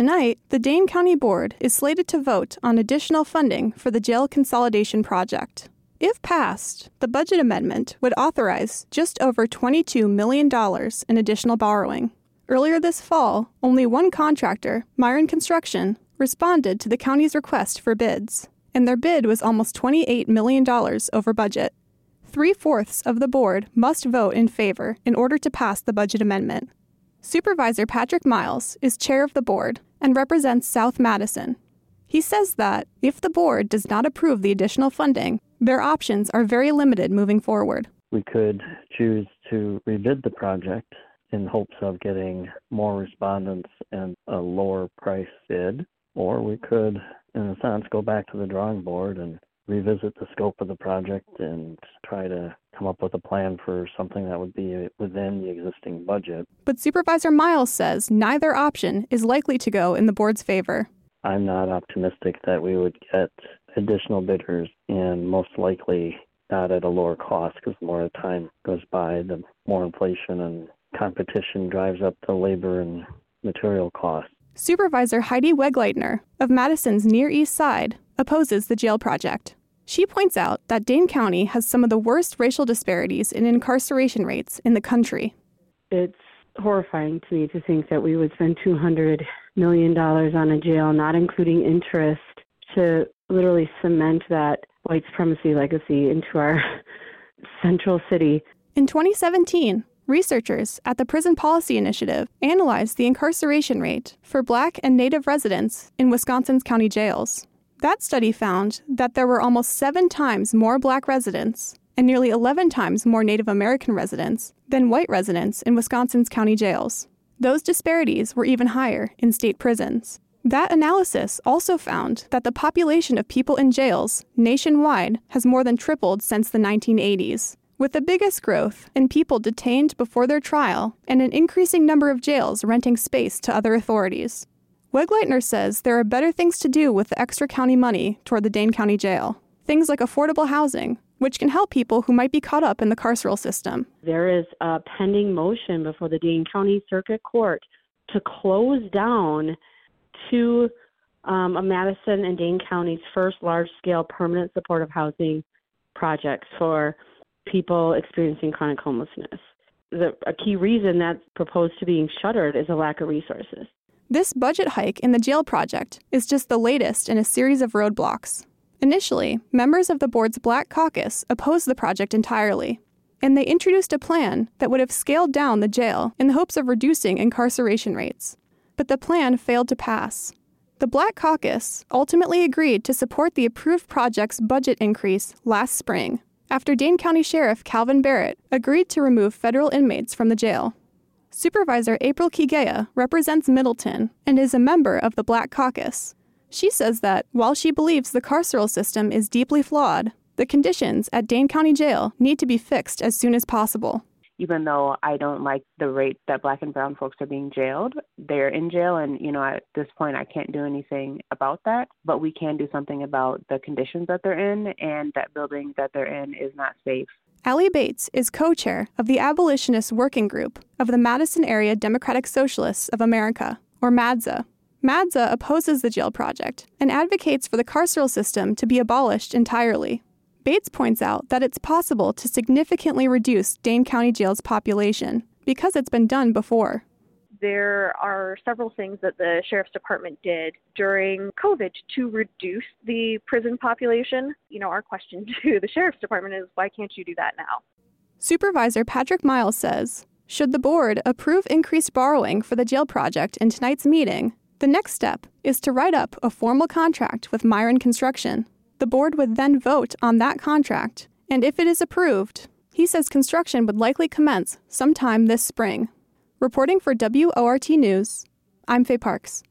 Tonight, the Dane County Board is slated to vote on additional funding for the jail consolidation project. If passed, the budget amendment would authorize just over $22 million in additional borrowing. Earlier this fall, only one contractor, Miron Construction, responded to the county's request for bids, and their bid was almost $28 million over budget. Three fourths of the board must vote in favor in order to pass the budget amendment. Supervisor Patrick Miles is chair of the board and represents South Madison. He says that if the board does not approve the additional funding, their options are very limited moving forward. We could choose to rebid the project in hopes of getting more respondents and a lower price bid, or we could, in a sense, go back to the drawing board and revisit the scope of the project and try to come up with a plan for something that would be within the existing budget. But Supervisor Miles says neither option is likely to go in the board's favor. I'm not optimistic that we would get additional bidders, and most likely not at a lower cost because the more time goes by, the more inflation and competition drives up the labor and material costs. Supervisor Heidi Wegleitner of Madison's Near East Side opposes the jail project. She points out that Dane County has some of the worst racial disparities in incarceration rates in the country. It's horrifying to me to think that we would spend $200 million on a jail, not including interest, to literally cement that white supremacy legacy into our central city. In 2017, researchers at the Prison Policy Initiative analyzed the incarceration rate for black and native residents in Wisconsin's county jails. That study found that there were almost seven times more black residents and nearly 11 times more Native American residents than white residents in Wisconsin's county jails. Those disparities were even higher in state prisons. That analysis also found that the population of people in jails nationwide has more than tripled since the 1980s, with the biggest growth in people detained before their trial and an increasing number of jails renting space to other authorities. Wegleitner says there are better things to do with the extra county money toward the Dane County Jail. Things like affordable housing, which can help people who might be caught up in the carceral system. There is a pending motion before the Dane County Circuit Court to close down two um, of Madison and Dane County's first large scale permanent supportive housing projects for people experiencing chronic homelessness. The, a key reason that's proposed to being shuttered is a lack of resources. This budget hike in the jail project is just the latest in a series of roadblocks. Initially, members of the board's Black Caucus opposed the project entirely, and they introduced a plan that would have scaled down the jail in the hopes of reducing incarceration rates but the plan failed to pass. The Black Caucus ultimately agreed to support the approved project's budget increase last spring after Dane County Sheriff Kalvin Barrett agreed to remove federal inmates from the jail. Supervisor April Kigeya represents Middleton and is a member of the Black Caucus. She says that while she believes the carceral system is deeply flawed, the conditions at Dane County Jail need to be fixed as soon as possible even though I don't like the rate that black and brown folks are being jailed, they're in jail. And, you know, at this point, I can't do anything about that. But we can do something about the conditions that they're in, and that building that they're in is not safe. Allie Bates is co chair of the Abolitionist Working Group of the Madison Area Democratic Socialists of America, or MADSA. MADSA opposes the jail project and advocates for the carceral system to be abolished entirely. Bates points out that it's possible to significantly reduce Dane County Jail's population because it's been done before. There are several things that the Sheriff's Department did during COVID to reduce the prison population. You know, our question to the Sheriff's Department is why can't you do that now? Supervisor Patrick Miles says Should the board approve increased borrowing for the jail project in tonight's meeting, the next step is to write up a formal contract with Miron Construction the board would then vote on that contract, and if it is approved, he says construction would likely commence sometime this spring. Reporting for WORT News, I'm Faye Parks.